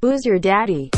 Who's your daddy?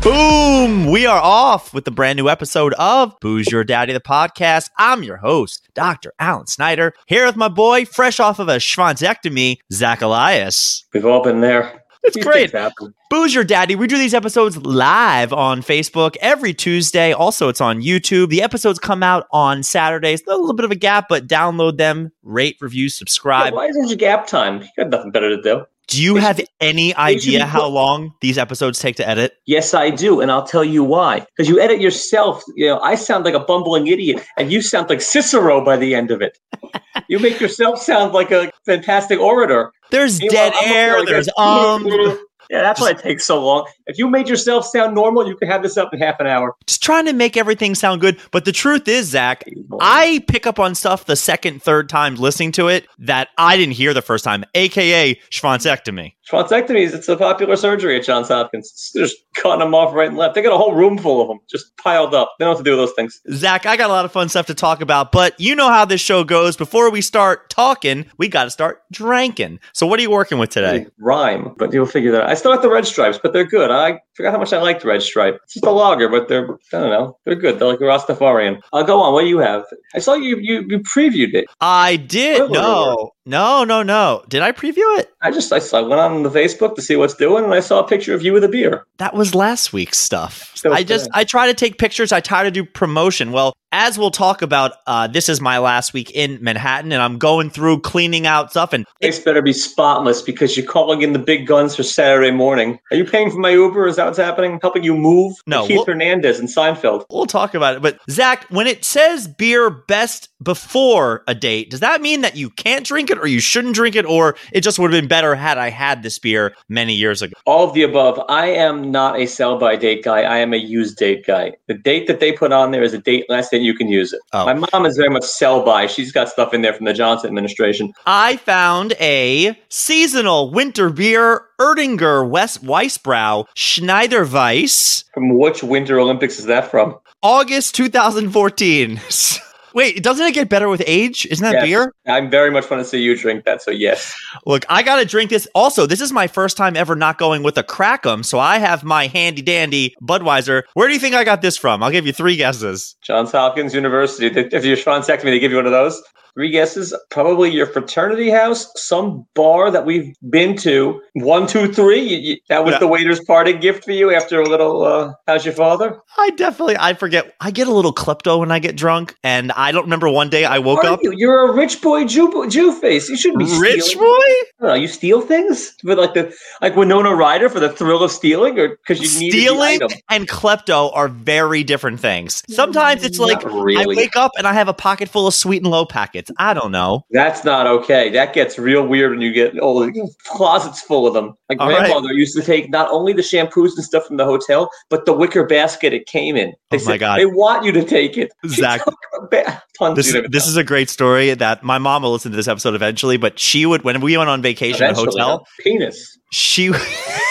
Boom! We are off with the brand new episode of Who's Your Daddy, the podcast. I'm your host, Dr. Alan Snyder, here with my boy, fresh off of a schwanzectomy, Zach Elias. We've all been there. It's great. things happen. Booze Your Daddy. We do these episodes live on Facebook every Tuesday. Also, it's on YouTube. The episodes come out on Saturdays. A little bit of a gap, but download them, rate, review, Yeah, subscribe. why isn't your gap time? You got nothing better to do. Do you have any idea how long these episodes take to edit? Yes, I do, and I'll tell you why. Because you edit yourself. You know, I sound like a bumbling idiot, and you sound like Cicero by the end of it. you make yourself sound like a fantastic orator. There's Meanwhile, dead I'm air. like There's a- um. Yeah, that's why it takes so long. If you made yourself sound normal, you could have this up in half an hour. Just trying to make everything sound good. But the truth is, Zach, I pick up on stuff the second, third time listening to it that I didn't hear the first time, aka schwanzectomy. Schwanzectomies, it's a popular surgery at Johns Hopkins. They're just cutting them off right and left. They got a whole room full of them, just piled up. They don't know what to do with those things. Zach, I got a lot of fun stuff to talk about, but you know how this show goes. Before we start talking, we got to start drinking. So, what are you working with today? Rhyme, but you'll figure that out. I still like the red stripes, but they're good. I forgot how much I liked red stripe. It's just a lager, but they're I don't know. They're good. They're like a Rastafarian. Uh, go on. What do you have? I saw you you, you previewed it. I did. No, no, no, no. Did I preview it? I just I, saw, I went on the Facebook to see what's doing, and I saw a picture of you with a beer. That was last week's stuff. So I just. I try to take pictures. I try to do promotion. Well, as we'll talk about, uh, this is my last week in Manhattan, and I'm going through cleaning out stuff. And it's better be spotless because you're calling in the big guns for Saturday morning. Are you paying for my Uber? Is that what's happening? Helping you move? No, Keith we'll- Hernandez and Seinfeld. we'll talk about it. But Zach, when it says beer best before a date, does that mean that you can't drink it, or you shouldn't drink it, or it just would have been better had I had this beer many years ago? All of the above. I am not a sell by date guy. I am a use date guy. The date that they put on there is a date less than you can use it. Oh. My mom is very much sell by. She's got stuff in there from the Johnson administration. I found a seasonal winter beer, Erdinger West Weissbrau Schneeweisse. From which Winter Olympics is that from? August 2014. Wait, doesn't it get better with age? Isn't that Yes. beer? I'm very much want to see you drink that. So yes, Look, I got to drink this. Also, this is my first time ever not going with a Kraken, so I have my handy dandy Budweiser. Where do you think I got this from? I'll give you three guesses. Johns Hopkins University. If you're schwanzectomy, they give you one of those. Three guesses. Probably your fraternity house, some bar that we've been to. One, two, three. You, you, that was Yeah. the waiter's parting gift for you after a little. Uh, how's your father? I definitely, I forget. I get a little klepto when I get drunk, and I don't remember one day I woke up. you? You're a rich boy Jew, Jew face. You shouldn't be Rich stealing. boy? I don't know, you steal things for like the like Winona Ryder for the thrill of stealing, or because you need Stealing the item. and klepto are very different things. Sometimes it's like really. I wake up and I have a pocket full of sweet and low packets. I don't know. That's not okay. That gets real weird when you get old. Closets full of them. My All right. grandfather used to take not only the shampoos and stuff from the hotel, but the wicker basket it came in. They Oh my God. They want you to take it. Zach, ba- This, this is a great story that my mom will listen to this episode eventually, but she would, when we went on vacation at a hotel, penis. she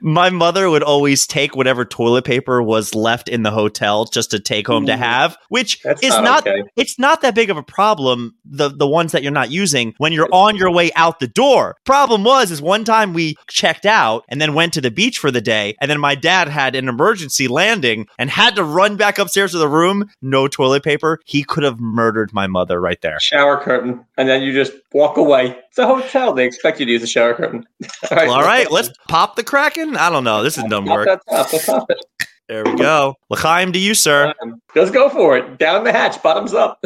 my mother would always take whatever toilet paper was left in the hotel just to take home to mm. have which That's is not, okay. it's not that big of a problem the the ones that you're not using when you're on your way out the door problem was is one time we checked out and then went to the beach for the day and then my dad had an emergency landing and had to run back upstairs to the room no toilet paper he could have murdered my mother right there Shower curtain, and then you just walk away. It's a hotel. They expect you to use a shower curtain. all right, all right let's pop the kraken i don't know this isn't done work that top, let's there we go l'chaim to you sir Um, Let's go for it. Down the hatch, bottoms up.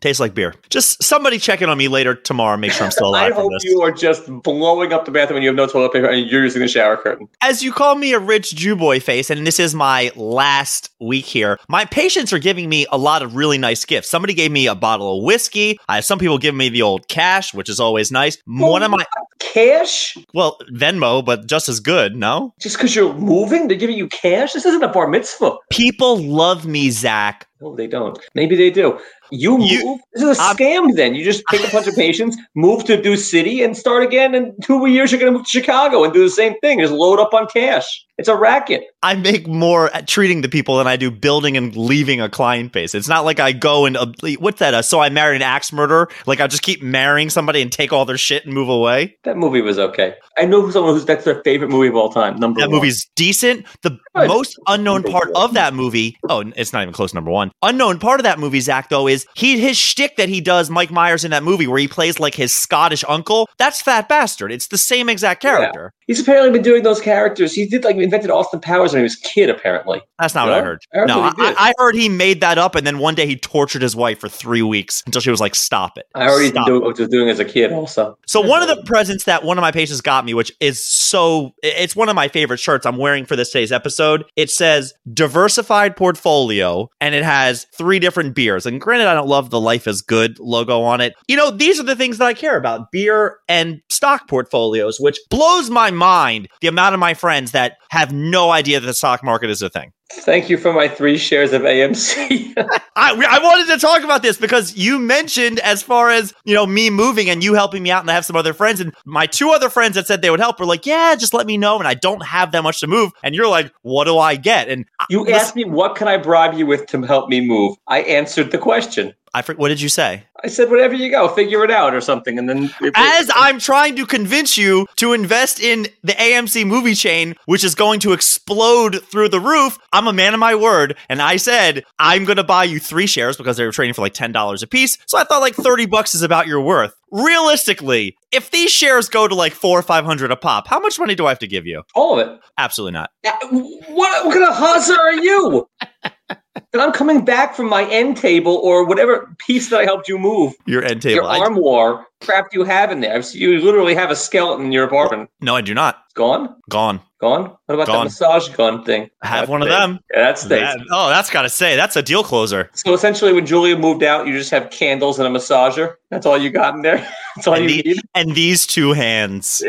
Tastes like beer. Just somebody check in on me later tomorrow. Make sure I'm still alive from hope you are just blowing up the bathroom when you have no toilet paper and you're using the shower curtain. As you call me a rich Jew boy face, and this is my last week here, my patients are giving me a lot of really nice gifts. Somebody gave me a bottle of whiskey. I have some people giving me the old cash, which is always nice. One of my, Cash? well, Venmo, but just as good, no? Just because you're moving, they're giving you cash? This isn't a bar mitzvah. People love me, Zach, No, they don't. Maybe they do. You move. You- this is a I'm- scam. Then you just take a bunch of patients, move to new city, and start again. In two years, you're going to move to Chicago and do the same thing. Just load up on cash. It's a racket. I make more at treating the people than I do building and leaving a client base. It's not like I go and uh, what's that? Uh, so I married an axe murderer. Like I just keep marrying somebody and take all their shit and move away. That movie was okay. I know someone who's that's their favorite movie of all time. Number That one. movie's decent. The Good. most unknown Number part one. of that movie, oh, it's not even close. to Number one, unknown part of that movie, Zach, though, is he his shtick that he does, Mike Myers in that movie, where he plays like his Scottish uncle. That's Fat Bastard. It's the same exact character. He's apparently been doing those characters. He did like invented Austin Powers when he was a kid. Apparently, That's not what I heard. I no, he I. I heard he made that up, and then one day he tortured his wife for three weeks until she was like, "Stop it." I already what I was doing as a kid. Also, So one of the presents that one of my patients got me, which is so it's one of my favorite shirts I'm wearing for this today's episode. It says diversified portfolio and it has three different beers. And granted, I don't love the life is good logo on it. You know, these are the things that I care about. Beer and stock portfolios, which blows my mind the amount of my friends that have no idea that the stock market is a thing. Thank you for my three shares of AMC. I, I wanted to talk about this because you mentioned as far as you know me moving and you helping me out and I have some other friends and my two other friends that said they would help were like yeah just let me know and I don't have that much to move and you're like what do I get and you asked me what can I bribe you with to help me move. I answered the question. I what did you say I said, whatever you go, figure it out or something. And then it- as I'm trying to convince you to invest in the AMC movie chain which is going to explode through the roof I'm a man of my word and I said I'm going to buy you three shares because they were trading for like $10 a piece so I thought like 30 bucks is about your worth realistically if these shares go to like four or five hundred a pop how much money do I have to give you all of it. absolutely not Uh, What, what kind of huzzer are you? and I'm coming back from my end table or whatever piece that I helped you move. your end table. Your table I- armoire crap you have in there. You literally have a skeleton in your apartment. no I do not It's gone? gone Gone? What about Gone. that massage gun thing? I have That's one of them Yeah, that stays. That- oh that's gotta say that's a deal closer So essentially, when Julia moved out, you just have candles and a massager. That's all you got in there. That's all And you the- need. and these two hands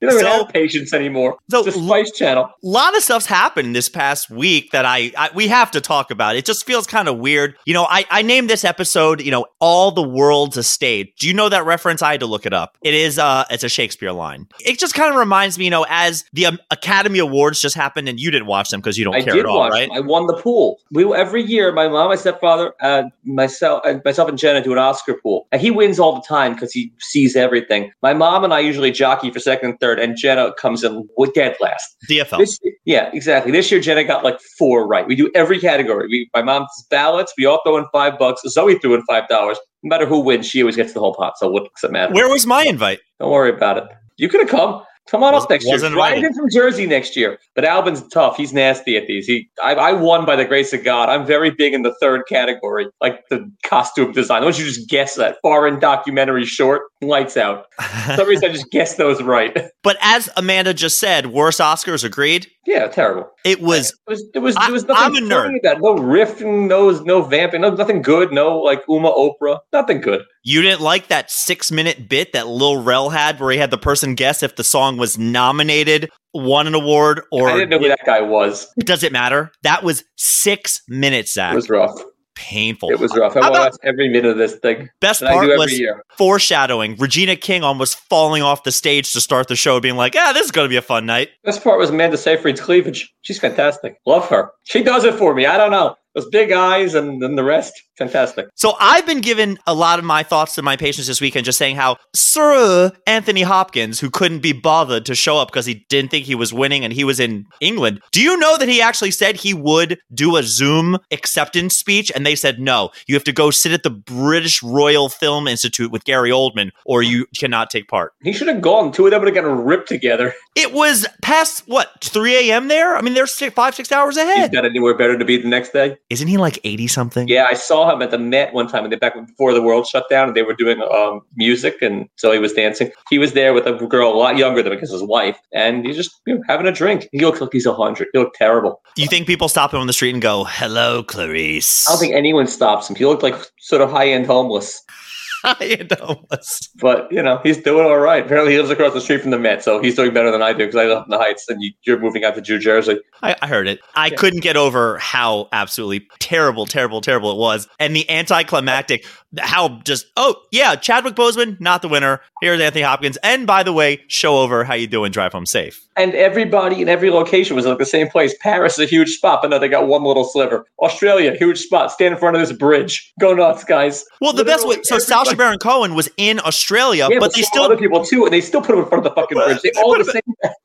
You don't So- have patience anymore. So- So, the Spice Channel. a lot of stuff's happened this past week that I, I we have to talk about. It just feels kind of weird. You know, I, I named this episode, you know, All the World's a Stage. Do you know that reference? I had to look it up. It is uh it's a Shakespeare line. It just kind of reminds me, you know, as the um, Academy Awards just happened and you didn't watch them because you don't I care at all, right? I won the pool. We every year, my mom, my stepfather, uh, myself, uh, myself and Jenna do an Oscar pool, and he wins all the time because he sees everything. My mom and I usually jockey for second and third, and Jenna comes in with dead last. DFL. This, yeah, exactly. This year, Jenna got like four right. We do every category. We, my mom's ballots. We all throw in five bucks. Zoe threw in five dollars. No matter who wins, she always gets the whole pot. So what does it matter? Where was my invite? Don't worry about it. You could have come. Come on Was- up next year. in from Jersey next year. But Albin's tough. He's nasty at these. He, I, I won by the grace of God. I'm very big in the third category, like the costume design. Why don't you just guess that foreign documentary short? Lights out. For some reason, I just guessed those right. but as Amanda just said, worst Oscars agreed. Yeah, terrible. It was It was. It was. I- There was nothing I'm a nerd. about. No riffing. No. No vamping. No. Nothing good. No like Uma Oprah. Nothing good. You didn't like that six minute bit that Lil Rel had where he had the person guess if the song was nominated, won an award, or I didn't know who that guy was. does it matter? That was six minutes, It Zach. was rough. Painful. It was rough. I about- watched every minute of this thing. Best I part was year. foreshadowing. Regina King almost falling off the stage to start the show, being like, "Ah, this is going to be a fun night." Best part was Amanda Seyfried's cleavage. She's fantastic. Love her. She does it for me. I don't know. Those big eyes and then the rest, fantastic. So I've been given a lot of my thoughts to my patients this weekend, just saying how Sir Anthony Hopkins, who couldn't be bothered to show up because he didn't think he was winning and he was in England. Do you know that he actually said he would do a Zoom acceptance speech, and they said no. You have to go sit at the British Royal Film Institute with Gary Oldman, or you cannot take part. He should have gone. Two of them would have gotten ripped together. It was past what 3 a.m. there. I mean, they're six, five, six hours He's ahead. got anywhere better to be the next day. Isn't he like 80 something? Yeah, I saw him at the Met one time, and they back before the world shut down, and they were doing um, music, and so he was dancing. He was there with a girl a lot younger than him because his wife, and he's just you know, having a drink. He looks like he's hundred. He looked terrible. You think people stop him on the street and go, "Hello, Clarice"? I don't think anyone stops him. He looked like sort of high end homeless. Homeless. But you know, he's doing all right. Apparently, he lives across the street from the Met, so he's doing better than I do because I live in the Heights, and you, you're moving out to New Jersey. I, I heard it. I Yeah. couldn't get over how absolutely terrible, terrible, terrible it was, and the anticlimactic. How just oh yeah, Chadwick Boseman not the winner. Here's Anthony Hopkins, and by the way, show over. How you doing? Drive home safe. And everybody in every location was at the same place. Paris is a huge spot, but no, they got one little sliver. Australia, huge spot. Stand in front of this bridge. Go nuts, guys. Well, the best way. So Sacha everybody- Baron Cohen was in Australia, Yeah, but they still, other people too, and they still put him in front of the fucking bridge. They They all the same,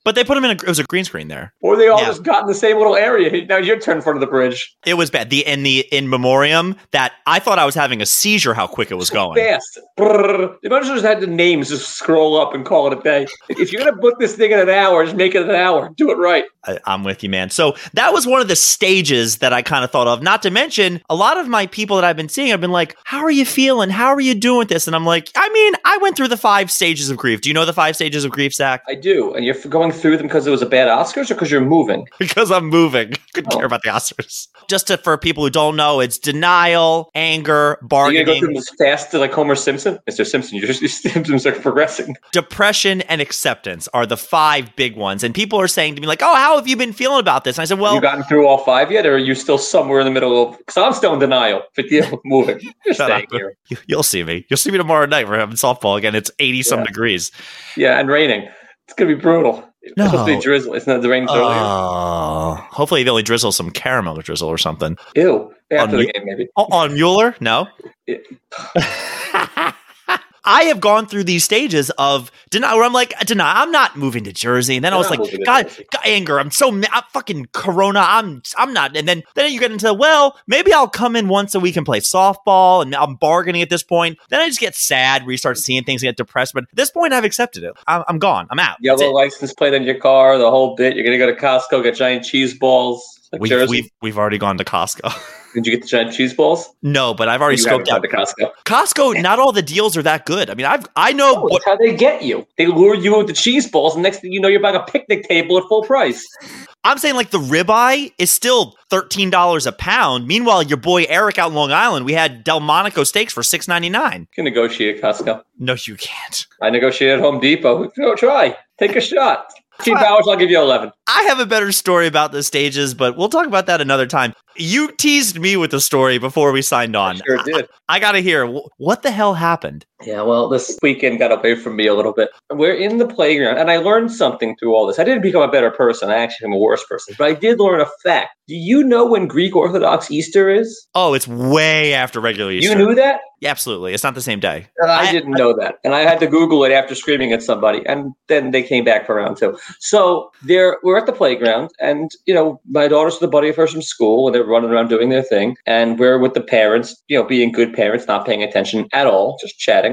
but they put him in. A, it was a green screen there. or they all Yeah. just got in the same little area. Now your turn in front of the bridge. It was bad. The in the in memoriam that I thought I was having a seizure. How quick it was going. Fast. Brrr. They might just had the names just scroll up and call it a day. If you're gonna book this thing in an hour, just make it an hour. Do it right. I, I'm with you, man. So that was one of the stages that I kind of thought of. Not to mention, a lot of my people that I've been seeing have been like, "How are you feeling? How are you doing with this?" And I'm like, I mean, I went through the five stages of grief. Do you know the five stages of grief, Zach? I do. And you're going through them because it was a bad Oscars or because you're moving? because I'm moving. Couldn't Oh. care about the Oscars. Just to, for people who don't know, it's denial, anger, Are you gonna go through them as fast like Homer Simpson? Mr. Simpson, your your symptoms are progressing. depression, and acceptance are the five big ones. And people are saying to me like, "Oh, how have you been feeling about this?" And I said, "Well, you gotten through all five yet, or are you still somewhere in the middle of? Because I'm still in denial. But yeah, moving. You're staying up. here. you, you'll see me. You'll see me tomorrow night. We're having softball again. It's 80 some Yeah. degrees. Yeah, and raining. It's gonna be brutal. It's supposed to No. be drizzle. It's not the earlier. Oh, hopefully they only drizzle some caramel drizzle or something. Ew. After on the game, maybe. Oh, on Mueller? No. I have gone through these stages of deny where I'm like, uh, deny, I'm not moving to Jersey. And then I You're was like, God, God, anger. I'm so, I'm fucking Corona. I'm, I'm not. And then, then you get into, well, maybe I'll come in once a week and play softball. And I'm bargaining at this point. Then I just get sad where you start seeing things and get depressed. But at this point, I've accepted it. I'm, I'm gone. I'm out. Yellow license plate on your car, the whole bit. You're gonna go to Costco, get giant cheese balls. Like We've, we've, we've already gone to Costco. Did you get the giant cheese balls? no, but I've already you scoped out. to Costco. Costco, not all the deals are that good. I mean, I've, I know Oh, what how they get you. They lure you with the cheese balls, and next thing you know, you're buying a picnic table at full price. I'm saying like the ribeye is still thirteen dollars a pound. Meanwhile, your boy Eric out in Long Island, we had Delmonico steaks for six ninety nine. You can negotiate Costco. No, you can't. I negotiated at Home Depot. Go try. Take a shot. Fifteen dollars, I'll give you eleven. I have a better story about the stages, but we'll talk about that another time. You teased me with the story before we signed on. Sure did. I, I got to hear what the hell happened. Yeah, well, this weekend got away from me a little bit. We're in the playground, and I learned something through all this. I didn't become a better person. I actually am a worse person. But I did learn a fact. Do you know when Greek Orthodox Easter is? Oh, it's way after regular Easter. You knew that? Yeah, absolutely. It's not the same day. And I, I- didn't know that. And I had to Google it after screaming at somebody. And then they came back for round two. So there we're at the playground and you know, my daughter's with a buddy of hers from school and they're running around doing their thing. And we're with the parents, you know, being good parents, not paying attention at all, just chatting.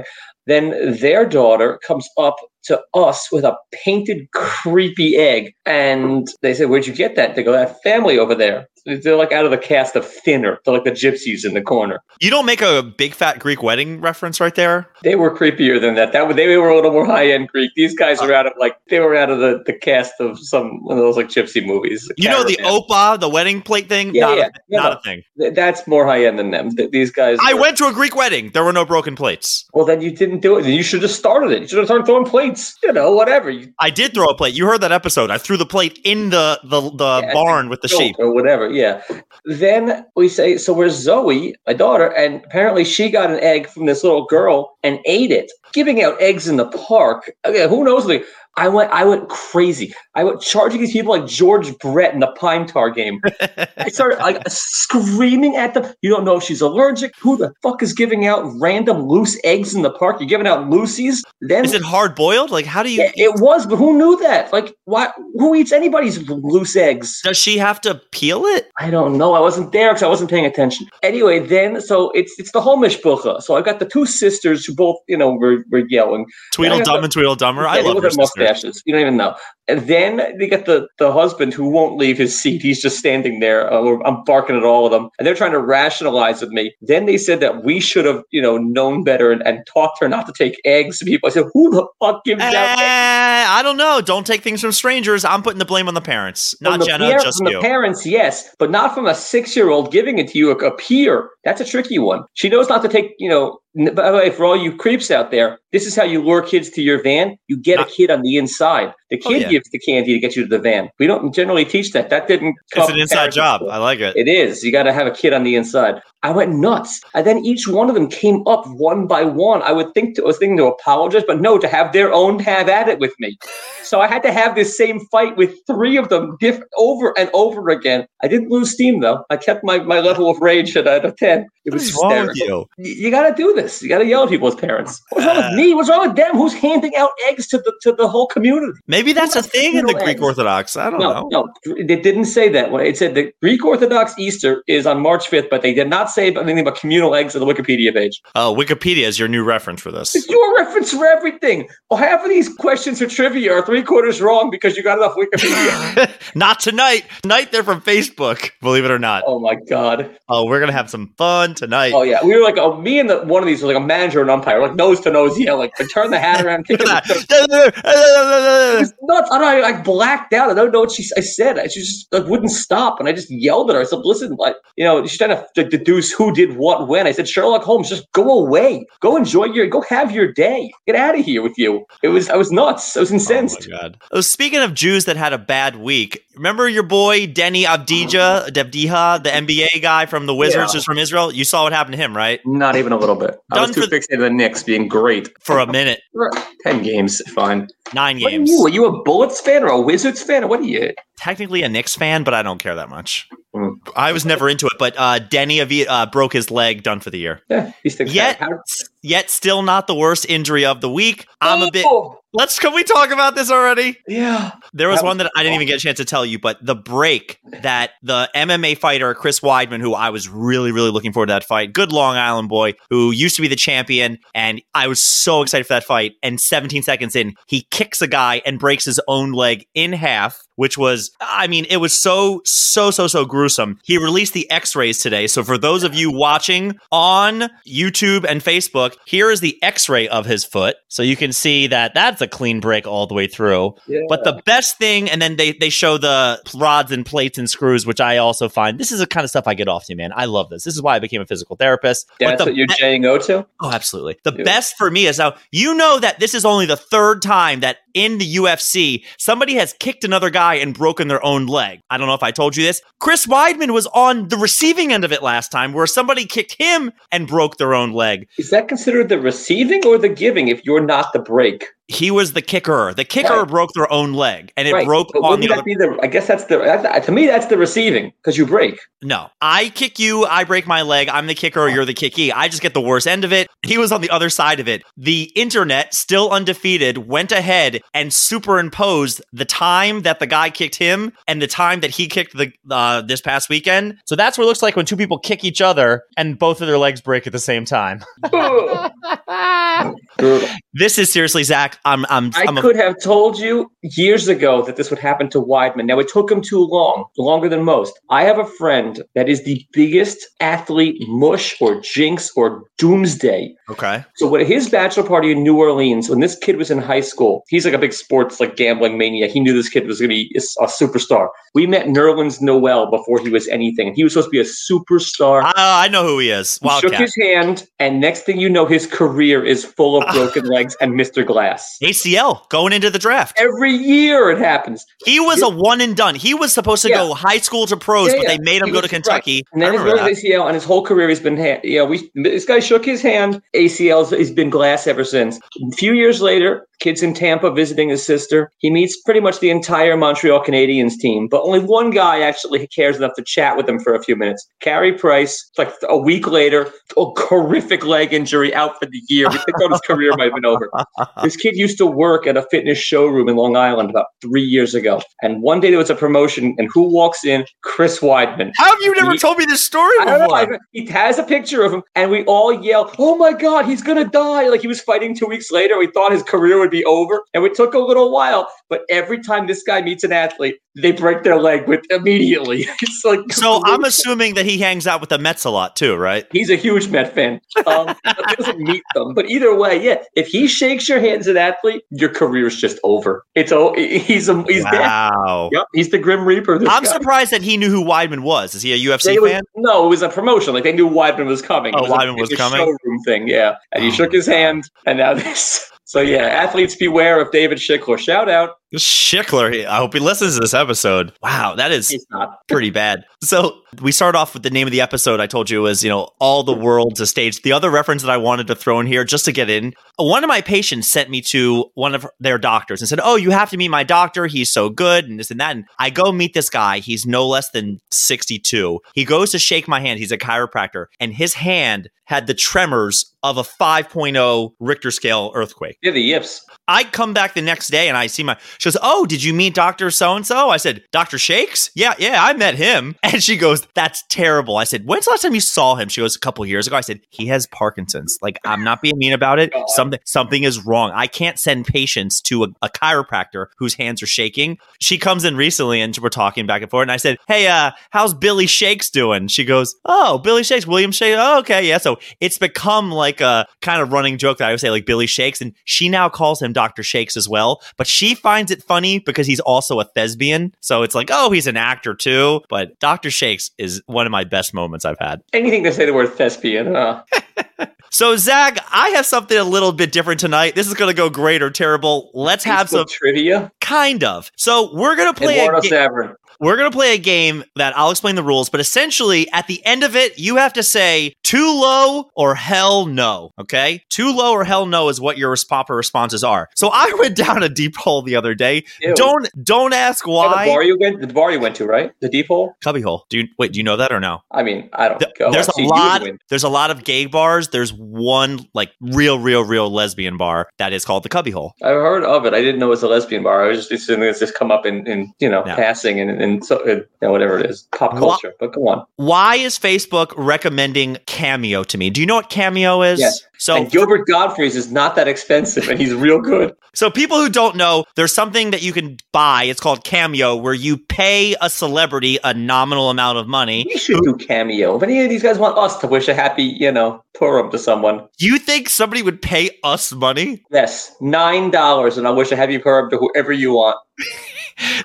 Then their daughter comes up to us with a painted creepy egg. And they said, Where'd you get that? They go, That family over there. They're like out of the cast of Thinner. They're like the gypsies in the corner. You don't make a big fat Greek wedding reference right there. They were creepier than that. That they were a little more high end Greek. These guys are out of like they were out of the, the cast of some one of those like gypsy movies. You know the opa, the wedding plate thing. Yeah, not yeah. A, No, not a thing. Th- That's more high end than them. Th- These guys. I were- went to a Greek wedding. There were no broken plates. Well, then you didn't do it. Then you should have started it. You should have started throwing plates. You know, whatever. You I did throw a plate. You heard that episode. I threw the plate in the the, the Yeah, barn with the sheep. or whatever. Yeah. Then we say, so where's Zoe, my daughter? And apparently she got an egg from this little girl and ate it. Giving out eggs in the park. Okay, who knows? Like, I went, I went crazy. I went charging these people like George Brett in the Pine Tar game. I started like screaming at them. You don't know if she's allergic. Who the fuck is giving out random loose eggs in the park? You're giving out Lucy's. Then Is it hard boiled? Like, how do you? yeah, it was, but who knew that? Like, why? Who eats anybody's loose eggs? Does she have to peel it? I don't know. I wasn't there because I wasn't paying attention. Anyway, then so it's it's the whole mishpucha. So I've got the two sisters who both you know were, were yelling. Tweedledum and Tweedledummer. I Yeah, love look her at sister. mustaches. You don't even know. And then they get the the husband who won't leave his seat. He's just standing there. Uh, I'm barking at all of them, and they're trying to rationalize with me. Then they said that we should have you know known better and, and talked her not to take eggs. People, I said, who the fuck gives out? eggs? Eh, I don't know. Don't take things from strangers. I'm putting the blame on the parents, not the Jenna, par- just from you. the parents, yes, but not from a six-year-old giving it to you, a, a peer. That's a tricky one. She knows not to take, you know, By the way, for all you creeps out there, this is how you lure kids to your van. You get a kid on the inside. The Oh, kid yeah. gives the candy to get you to the van. We don't generally teach that. That didn't. come It's an inside job. I like it. It is. You got to have a kid on the inside. I went nuts. And then each one of them came up one by one. I would think to, I was thinking to apologize, but no, to have their own have at it with me. So I had to have this same fight with three of them diff- over and over again. I didn't lose steam though. I kept my, my level of rage at, at a 10. It What was is with hysterical. you? You, got to do this. You got to yell at people as parents. What's wrong Uh, with me? What's wrong with them? Who's handing out eggs to the to the whole community? Maybe that's a thing in the Greek eggs. Orthodox. I don't No, know. no, it didn't say that. It said the Greek Orthodox Easter is on March 5th, but they did not say anything about communal eggs on the Wikipedia page. Oh, Wikipedia is your new reference for this. It's your reference for everything. Well, half of these questions for trivia are three quarters wrong because you got enough Wikipedia. not tonight. Tonight they're from Facebook. Believe it or not. oh my god. Oh, we're gonna have some fun tonight. Oh yeah, we were like, oh, me and the, one of these was like a manager and umpire, like nose to nose yelling. Like but turn the hat around, kick it. at It that. was nuts. I, don't, Know, I blacked out. I don't know what she I said. She just like wouldn't stop, and I just yelled at her. I said, "Listen, like you know, she's trying to like, deduce who did what when." I said, "Sherlock Holmes, just go away. Go enjoy your. Go have your day. Get out of here with you." It was. I was nuts. I was incensed. Oh my god. Oh, speaking of Jews that had a bad week, remember your boy Deni Avdija, Devdiha, the NBA guy from the Wizards, Yeah. who's from Israel? You saw what happened to him, right? Not even a little bit. I Done was too fixated on the Knicks being great. For a minute, Ten games, fine. nine What are games. you? Are you a Bullets fan or a Wizards fan or what are you? Technically a Knicks fan, but I don't care that much. Mm. I was never into it, but uh, Deni uh, broke his leg, done for the year. Yeah, he sticks Yet, out. Yet still not the worst injury of the week. I'm a bit. Oh, Let's. Can we talk about this already? Yeah. There was That was one that I didn't even get a chance to tell you, but the break that the MMA fighter Chris Weidman, who I was really, really looking forward to that fight, good Long Island boy, who used to be the champion, and I was so excited for that fight. And 17 seconds in, he kicks a guy and breaks his own leg in half, which was, I mean, it was so, so, so, so gruesome. He released the X-rays today, so for those of you watching on YouTube and Facebook, here is the X-ray of his foot, so you can see that that's a clean break all the way through. Yeah. But the best thing, and then they they show the rods and plates and screws, which I also find this is the kind of stuff I get off to, man. I love this. This is why I became a physical therapist. That's the what you're saying go to? oh, absolutely. The Yeah. best for me is now you know that this is only the third time that in the UFC somebody has kicked another guy and broken their own leg. I don't know if I told you this. Chris Weidman was on the receiving end of it last time, where somebody kicked him and broke their own leg. Is that considered the receiving or the giving if you're not the break? He was the kicker. The kicker Right. broke their own leg, and it Right, broke but on the other. the? I guess that's the. That's, to me, that's the receiving because you break. No, I kick you, I break my leg, I'm the kicker, you're the kickee. I just get the worst end of it. He was on the other side of it. The internet, still undefeated, went ahead and superimposed the time that the guy kicked him and the time that he kicked the uh, this past weekend. So that's what it looks like when two people kick each other and both of their legs break at the same time. This is seriously, Zach. I'm, I'm, I I'm a, could have told you years ago that this would happen to Weidman. Now it took him too long, longer than most. I have a friend that is the biggest athlete mush or jinx or doomsday okay. So when his bachelor party in New Orleans, when this kid was in high school, he's like a big sports like gambling mania. He knew this kid was going to be a superstar. We met Nerlens Noel before he was anything. He was supposed to be a superstar. Uh, I know who he is. He shook his hand, and next thing you know, his career is full of broken legs and Mr. Glass. ACL going into the draft. Every year it happens. He was a one and done. He was supposed to Yeah. go high school to pros, Yeah, but they made him He go to Kentucky. And then his remember brother's that. ACL, and his whole career he's been, ha- yeah, we this guy shook his hand. ACL he's been glass ever since. A few years later, kids in Tampa visiting his sister. He meets pretty much the entire Montreal Canadiens team, but only one guy actually cares enough to chat with him for a few minutes. Carey Price, like a week later, a horrific leg injury out for the year. We think his career might have been over. This kid used to work at a fitness showroom in Long Island about three years ago. And one day there was a promotion, and who walks in? Chris Weidman. How have you never He- told me this story I don't know. He has a picture of him, and we all yell, "Oh my God, he's gonna die!" Like he was fighting two weeks later. We thought his career would be over. And it took a little while, but every time this guy meets an athlete, they break their leg with immediately. it's like So I'm assuming that he hangs out with the Mets a lot too, right? He's a huge Met fan. Um, doesn't meet them. But either way, yeah, if he shakes your hand as an athlete, your career's just over. It's oh, he's a he's dead. Yep, he's the Grim Reaper. I'm guy. surprised that he knew who Weidman was. Is he a UFC They was- fan? no, it was a promotion. Like they knew Weidman was coming. Oh, it was a, Weidman was a coming? Showroom thing, yeah. And he Oh, shook his God. hand, and now this. So yeah, athletes beware of David Schickler. Shout out. Schickler. he- I hope he listens to this episode. Wow, that is not. pretty bad. So we start off with the name of the episode. I told you was, you know, all the world's a stage. The other reference that I wanted to throw in here just to get in, one of my patients sent me to one of their doctors and said, "Oh, you have to meet my doctor. He's so good and this and that." And I go meet this guy. He's no less than 62. He goes to shake my hand. He's a chiropractor, and his hand had the tremors of a 5.0 Richter scale earthquake. Yeah, the yips. I come back the next day and I see my. She goes, "Oh, did you meet Doctor So and So?" I said, "Doctor Shakes? Yeah, yeah, I met him." And she goes, "That's terrible." I said, "When's the last time you saw him?" She goes, "A couple years ago." I said, "He has Parkinson's. Like, I'm not being mean about it. Something something is wrong. I can't send patients to a, a chiropractor whose hands are shaking." She comes in recently and we're talking back and forth, and I said, "Hey, uh, how's Billy Shakes doing?" She goes, "Oh, Billy Shakes, William Shakes. Oh, okay, yeah." So it's become like a kind of running joke that I would say like Billy Shakes, and she now calls him Doctor Shakes as well. But she finds it funny because he's also a thespian, so it's like, oh, he's an actor too. But Doctor Shakes is one of my best moments I've had. Anything to say the word thespian. Huh? So Zach, I have something a little bit different tonight. This is going to go great or terrible. Let's have some trivia. kind of. So we're going to play a ga-. We're going to play a game that I'll explain the rules, but essentially at the end of it, you have to say too low or hell no. Okay? Too low or hell no is what your proper responses are. So I went down a deep hole the other day. Ew. Don't don't ask Oh, the bar you went, the bar you went to, right? The deep hole. Cubbyhole. Do you wait? Do you know that or no? I mean, I don't Th- go. there's I've a lot. There's a lot of gay bars. There's one like real, real, real lesbian bar that is called the Cubbyhole. I've heard of it. I didn't know it was a lesbian bar. I was just assuming it's just come up in, in you know, No. passing and, and so, uh, you know, whatever it is, pop culture. But go on. Why is Facebook recommending Cameo to me? Do you know what Cameo is? Yes. So and Gilbert Gottfried's is not that expensive, and he's real good. So people who don't know, there's something that you can buy. It's called Cameo, where you pay a celebrity a nominal amount of money. We should do cameo. If any of these guys want us to wish a happy, you know, Purim to someone, You think somebody would pay us money? yes, nine dollars, and I'll wish a happy Purim to whoever you want.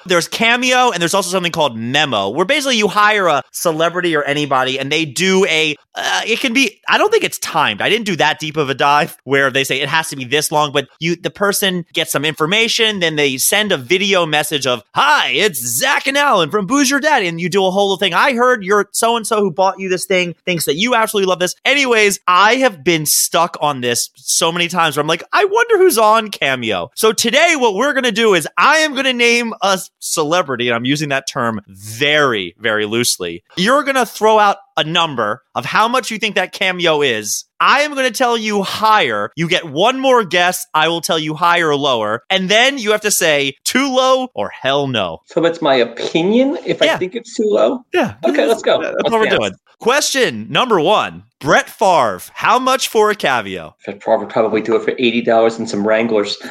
There's Cameo, and there's also something called Memmo, where basically you hire a celebrity or anybody, and they do a. Uh, it can be. I don't think it's timed. I didn't do that deep of a dive where they say it has to be this long, but you, the person gets some information, then they send a video message of, "Hi, it's Zach and Alan from Booze Your Daddy," and you do a whole thing. I heard your so and so who bought you this thing thinks that you absolutely love this. Anyways, I have been stuck on this so many times where I'm like, I wonder who's on Cameo. So today, what we're gonna do is I am gonna name a celebrity, and I'm using that term very, very loosely. You're gonna throw out a number of how much you think that cameo is. I am going to tell you higher. You get one more guess. I will tell you higher or lower. And then you have to say too low or hell no. So it's my opinion if Yeah. I think it's too low. Yeah. Okay, let's go. That's Let's what we're doing. Question number one Brett Favre, how much for a cameo? I'd probably probably do it for eighty dollars and some Wranglers.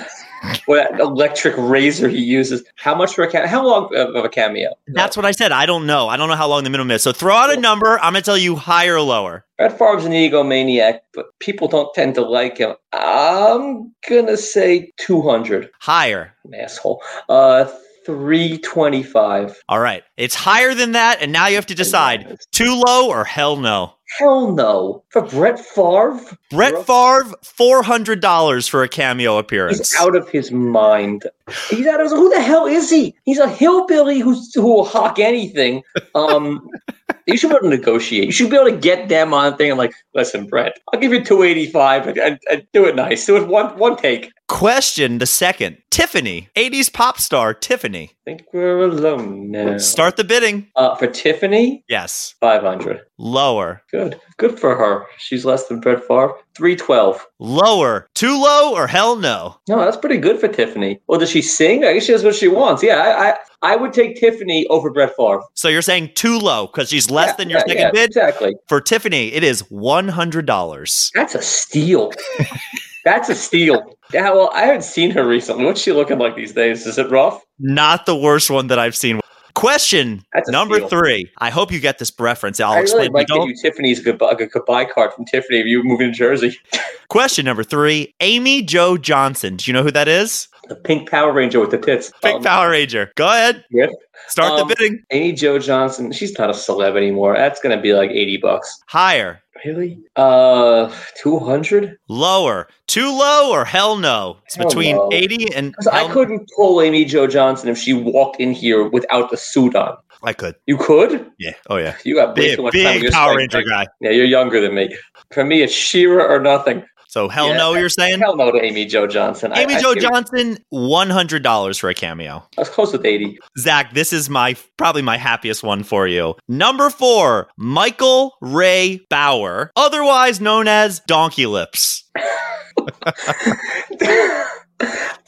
or that electric razor he uses. How much for a cameo? How long of a cameo? That's what I said. I don't know. I don't know how long the minimum is. So throw out a number. I'm going to tell you higher or lower. Brett Favre's an egomaniac, but people don't tend to like him. I'm gonna say two hundred. Higher. Asshole. Uh, three twenty-five. All right. It's higher than that. And now you have to decide too low or hell no. Hell no. For Brett Favre, Brett Favre, $400 for a cameo appearance. he's out of his mind. He's out of his. Who the hell is he? He's a hillbilly who's who will hawk anything. Um, you should be able to negotiate. You should be able to get them on thing. I'm like, listen, Brett, I'll give you two eighty five and, and, and do it nice. Do it one one take. Question the second Tiffany, 80s pop star Tiffany. I think we're alone now. Start the bidding. Uh, for Tiffany, Yes. five hundred. Lower. Good, good for her. She's less than Brett Favre. Three twelve. Lower. Too low or hell no? No, that's pretty good for Tiffany. Well, does she sing? I guess she does what she wants. Yeah, I, I, I would take Tiffany over Brett Favre. So you're saying too low because she's less Yeah, than your yeah, second yeah, bid? Exactly. For Tiffany, it is $100. That's a steal. That's a steal. Yeah, well, I haven't seen her recently. What's she looking like these days? Is it rough? Not the worst one that I've seen. Question number steal. three. I hope you get this reference. I'll I really explain. might you give don't. you Tiffany's goodbye, goodbye card from Tiffany if you move in Jersey. Question number three. Amy Jo Johnson. Do you know who that is? The pink Power Ranger with the tits. Pink Um, Power Ranger. Go ahead. yeah. Start Um, the bidding. Amy Jo Johnson. She's not a celeb anymore. That's gonna be like eighty bucks. Higher. Really? Uh, two hundred. Lower. Too low or hell no? It's Hell between no. 80 and. I couldn't pull Amy Jo Johnson if she walked in here without the suit on. I could. You could? Yeah. Oh, yeah. You got way Big, too much time. big You're Power Ranger guy. Yeah, you're younger than me. For me, it's She-Ra or nothing. So hell Yeah. no, you're saying? Hell no to Amy Jo Johnson. Amy I Joe it- Johnson, $100 for a cameo. I was close with 80. Zach, this is my probably my happiest one for you. Number four, Michael Ray Bower, otherwise known as Donkey Lips.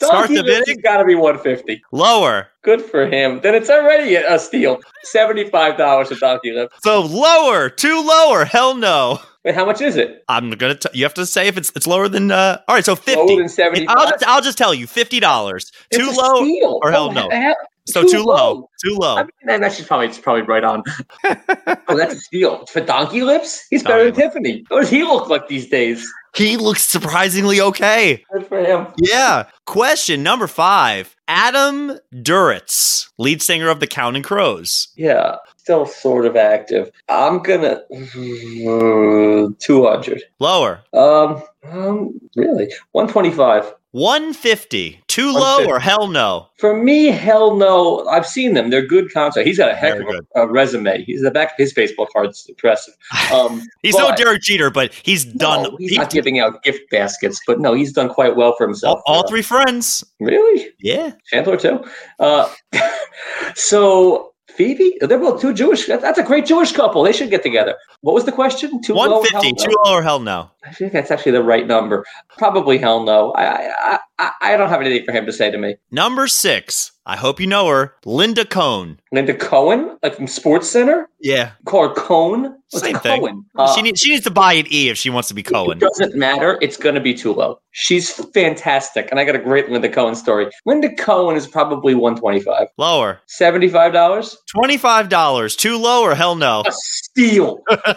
Start the bidding? It's got to be 150. Lower. Good for him. Then it's already a a steal. $75 for Donkey Lip. So lower, too lower. Hell no. Wait, how much is it? I'm gonna. T- you have to say if it's it's lower than. uh All right, so Lower fifty. than I'll just I'll just tell you fifty dollars. Too low steal. or hell no? hell- So too too, low. low. Too low. I mean, that's just probably it's probably right on. oh, that's a steal for Donkey Lips. He's better than Tiffany. What does he look like these days? he looks surprisingly okay. Good for him. Yeah. Question number five. Adam Duritz, lead singer of the Counting Crows. Yeah, still sort of active. I'm gonna two hundred. Lower. Um, um, really, one twenty-five. 150. Too low or hell no? For me, hell no. I've seen them. They're good concerts. He's got a heck Very of a, a resume. He's the back of his baseball card's impressive. Um, He's no Derek Jeter, but he's done. no, he's he- not giving out gift baskets, but no, he's done quite well for all, himself. all Uh, three friends. Really? Yeah. Chandler too. Uh, so Phoebe, they're both two Jewish. That's a great Jewish couple. They should get together. What was the question? Two low, 150. hell no? Too low or hell no? I think that's actually the right number. Probably hell no. I I, I, I don't have anything for him to say to me. Number six. I hope you know her. Linda Cohn. Linda Cohen, like from Sports Center, Yeah. call her Cone. What's Same thing. Cohen? Uh, she, needs, she needs to buy an E if she wants to be Cohen. It doesn't matter. It's going to be too low. She's fantastic, and I got a great Linda Cohen story. Linda Cohen is probably one twenty-five. Lower. Seventy-five dollars. $25. Too low or hell no? A steal. a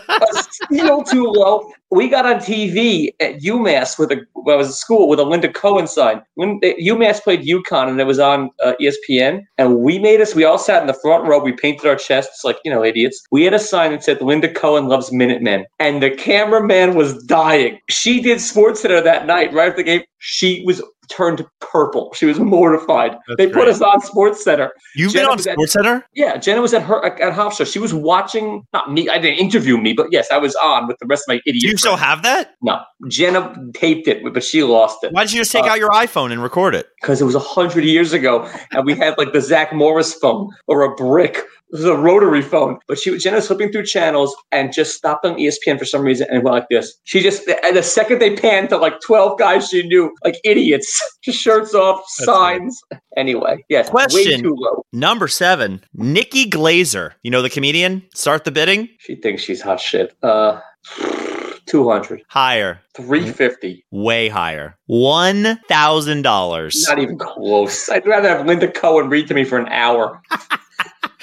steal too low. We got on TV at UMass with a I was at school with a Linda Cohen sign. When UMass played UConn and it was on uh, ESPN, and we made us. We all sat in the front row. We painted our chests like you know idiots. We had a sign that said Linda Cohen loves Minutemen, and the cameraman was dying. She did Sports Center that night right after the game. She was turned purple. She was mortified. That's they put us on Sports Center. You've Jenna been on was at- Sports Center? Yeah, Jenna was at her at Hofstra. She was watching, not me. I didn't interview me, but yes, I was on with the rest of my idiot. Do you still have that? No, Jenna taped it, but she lost it Why did you just take Uh, out your iPhone and record it? because it was a hundred years ago, and we had like the Zach Morris phone or a brick. It was a rotary phone, but she Jenna was flipping through channels and just stopped on ESPN for some reason and went like this. She just and the second they panned to like twelve guys she knew, like idiots, just shirts off, That's signs. Anyway, yes, way Question. too low. Number seven, Nikki Glazer. You know the comedian? Start the bidding. She thinks she's hot shit. Uh, two hundred. Higher. 350 Way higher. One thousand dollars. not even close i'd rather have linda cohen read to me for an hour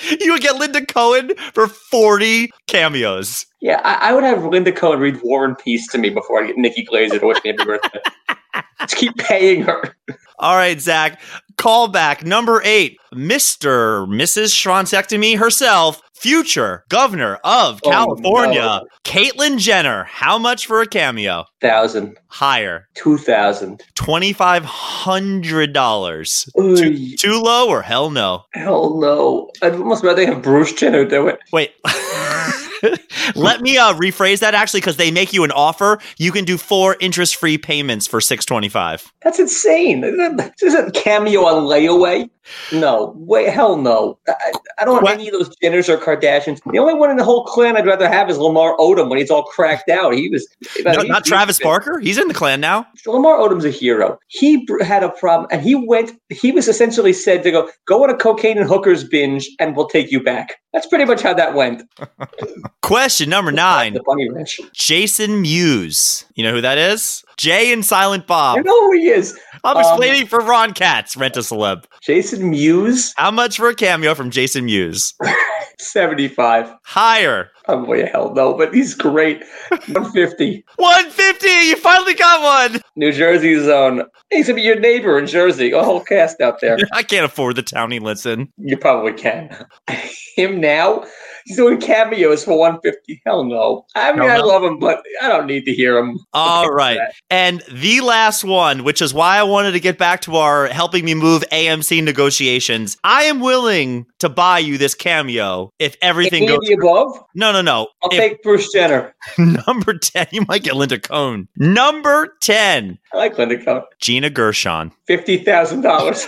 You would get Linda Cohen for 40 cameos. yeah i, I would have linda cohen read war and peace to me before i get nikki glazer to wish me happy birthday just keep paying her All right, Zach. Call back number eight. Mr. Mrs. Schwanzectomy herself, future governor of Oh, California, no. Caitlyn Jenner. How much for a cameo? thousand Higher. two thousand $2,500. Too, too low or hell no? hell no i'd almost rather have bruce jenner do it Wait. Let me uh, rephrase that actually because they make you an offer. You can do four interest free payments for 625 that's insane isn't cameo on layaway no way hell no I, I don't want What? any of those jenners or kardashians the only one in the whole clan i'd rather have is lamar odom when he's all cracked out he was No, he- not he- Travis Barker. He's in the clan now. Lamar Odom's a hero. He br- had a problem, and he went. He was essentially said to go go on a cocaine and hookers binge, and we'll take you back. That's pretty much how that went. Question number nine. The bunny ranch. Jason Mewes. You know who that is? Jay and Silent Bob. I know who he is. I'm Um, explaining for Ron Katz, Rent a Celeb. Jason Mewes, How much for a cameo from Jason Mewes? 75. Higher. Probably a hell no, but he's great. 150. 150. You finally got one. New Jersey zone. He's gonna be your neighbor in Jersey. A whole cast out there. I can't afford the town he lives in. You probably can. Him now? He's doing cameos for 150. Hell no. I mean, Hell I love him, but I don't need to hear him. All right. And the last one, which is why I wanted to get back to our helping me move AMC negotiations. I am willing to buy you this cameo if everything goes. above? No, no, no. I'll If take Bruce Jenner. number 10, you might get Linda Cohn. Number 10, I like Linda Cohn. Gina Gershon. Fifty thousand dollars.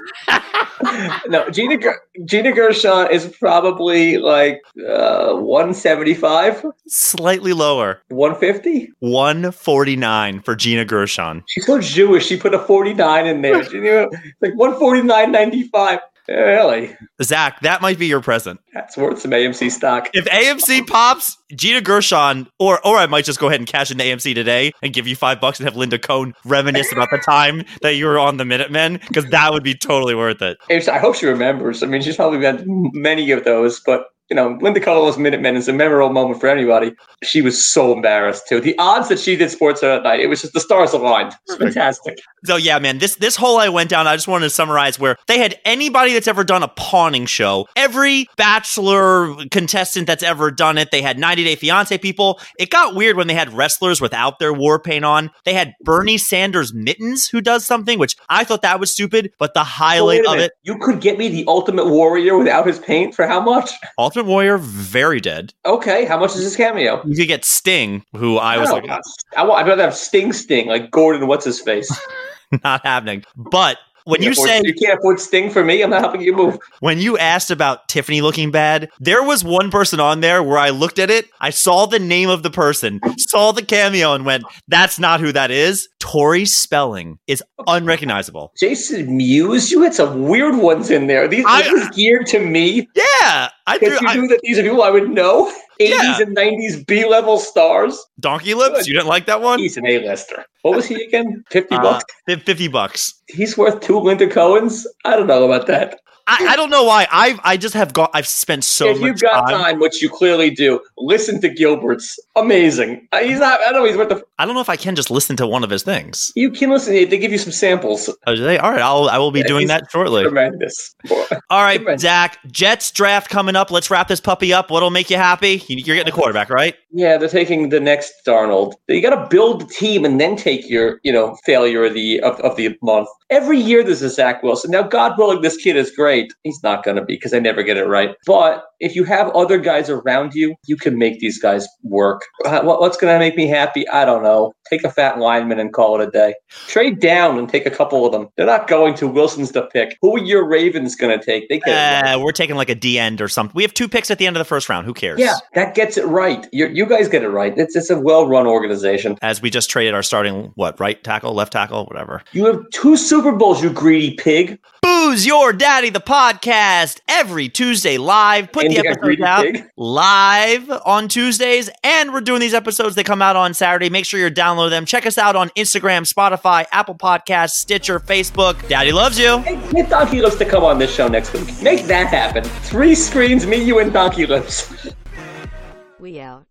no, Gina Gina Gershon is probably like uh, 175, slightly lower, 150, 149 for Gina Gershon. She's so Jewish. She put a 49 in there. She knew, like 149.95. Really, Zach, that might be your present. that's worth some AMC stock. If AMC pops, Gina Gershon, or or I might just go ahead and cash into AMC today and give you five bucks and have Linda Cohn reminisce about the time that you were on the Minutemen, because that would be totally worth it. I hope she remembers. I mean, she's probably had many of those, but you know, Linda Cohn's Minutemen is a memorable moment for anybody. She was so embarrassed too. The odds that she did sports that night, it was just the stars aligned. It's fantastic. So yeah, man, this this whole I went down. I just wanted to summarize where they had anybody that's ever done a pawning show, every bachelor contestant that's ever done it. They had 90 Day Fiance people. It got weird when they had wrestlers without their war paint on. They had Bernie Sanders mittens who does something, which I thought that was stupid. But the highlight of it, You could get me the Ultimate Warrior without his paint for how much? Ultimate Warrior, very dead. Okay, how much is his cameo? You could get Sting, who I was oh, I like, I want, I'd rather have Sting, Sting like Gordon. What's his face? not happening. But when you can't say you can't afford Sting for me, I'm not helping you move. when you asked about Tiffany looking bad, there was one person on there where I looked at it, I saw the name of the person, saw the cameo, and went, "That's not who that is." Tori Spelling is unrecognizable. Jason Mewes, you had some weird ones in there. These I- this is geared to me. Yeah, I you I, knew that these are people I would know. 80s Yeah. and 90s B level stars. Donkey Lips. You didn't like that one? He's an A-lister. What was he again? 50 Uh, bucks? Fifty bucks. He's worth two Linda Cohns? I don't know about that. I, I don't know why. I've I just have got. I've spent so if much you've got time. time. which you clearly do, listen to Gilbert's. Amazing. Uh, he's not, I don't know, he's worth the. I don't know if I can just listen to one of his things. You can listen, they give you some samples. Oh, do they? All right, I'll I will be Yeah, doing that shortly. Tremendous. All right, Tremendous. Zach. Jets draft coming up. Let's wrap this puppy up. What'll make you happy? You- You're getting a quarterback, right? Yeah, they're taking the next Darnold. You got to build the team and then take your, you know, failure of the of, of the month. Every year there's a Zach Wilson. Now, God willing, this kid is great. He's not going to be because I never get it right. But if you have other guys around you, you can make these guys work. Uh, what- what's going to make me happy? I don't know. Take a fat lineman and call it a day. Trade down and take a couple of them. They're not going to. Wilson's to pick. Who are your Ravens going to take? They Uh, we're taking like a D end or something. We have two picks at the end of the first round. Who cares? yeah, that gets it right. you you guys get it right. It's it's a well run organization. As we just traded our starting what right tackle, left tackle, whatever. You have two Super Bowls, you greedy pig. Booze Your Daddy, the podcast, every Tuesday live. Put And the you got episodes out pig. live on Tuesdays, and we're doing these episodes. They come out on Saturday. Make sure you download them. Check us out on Instagram, Spotify, Apple Podcasts, Stitcher, Facebook. Daddy loves you. Hey, get Donkey Lips to come on this show next week. Make that happen. Three screens, me, you, and Donkey Lips. We out.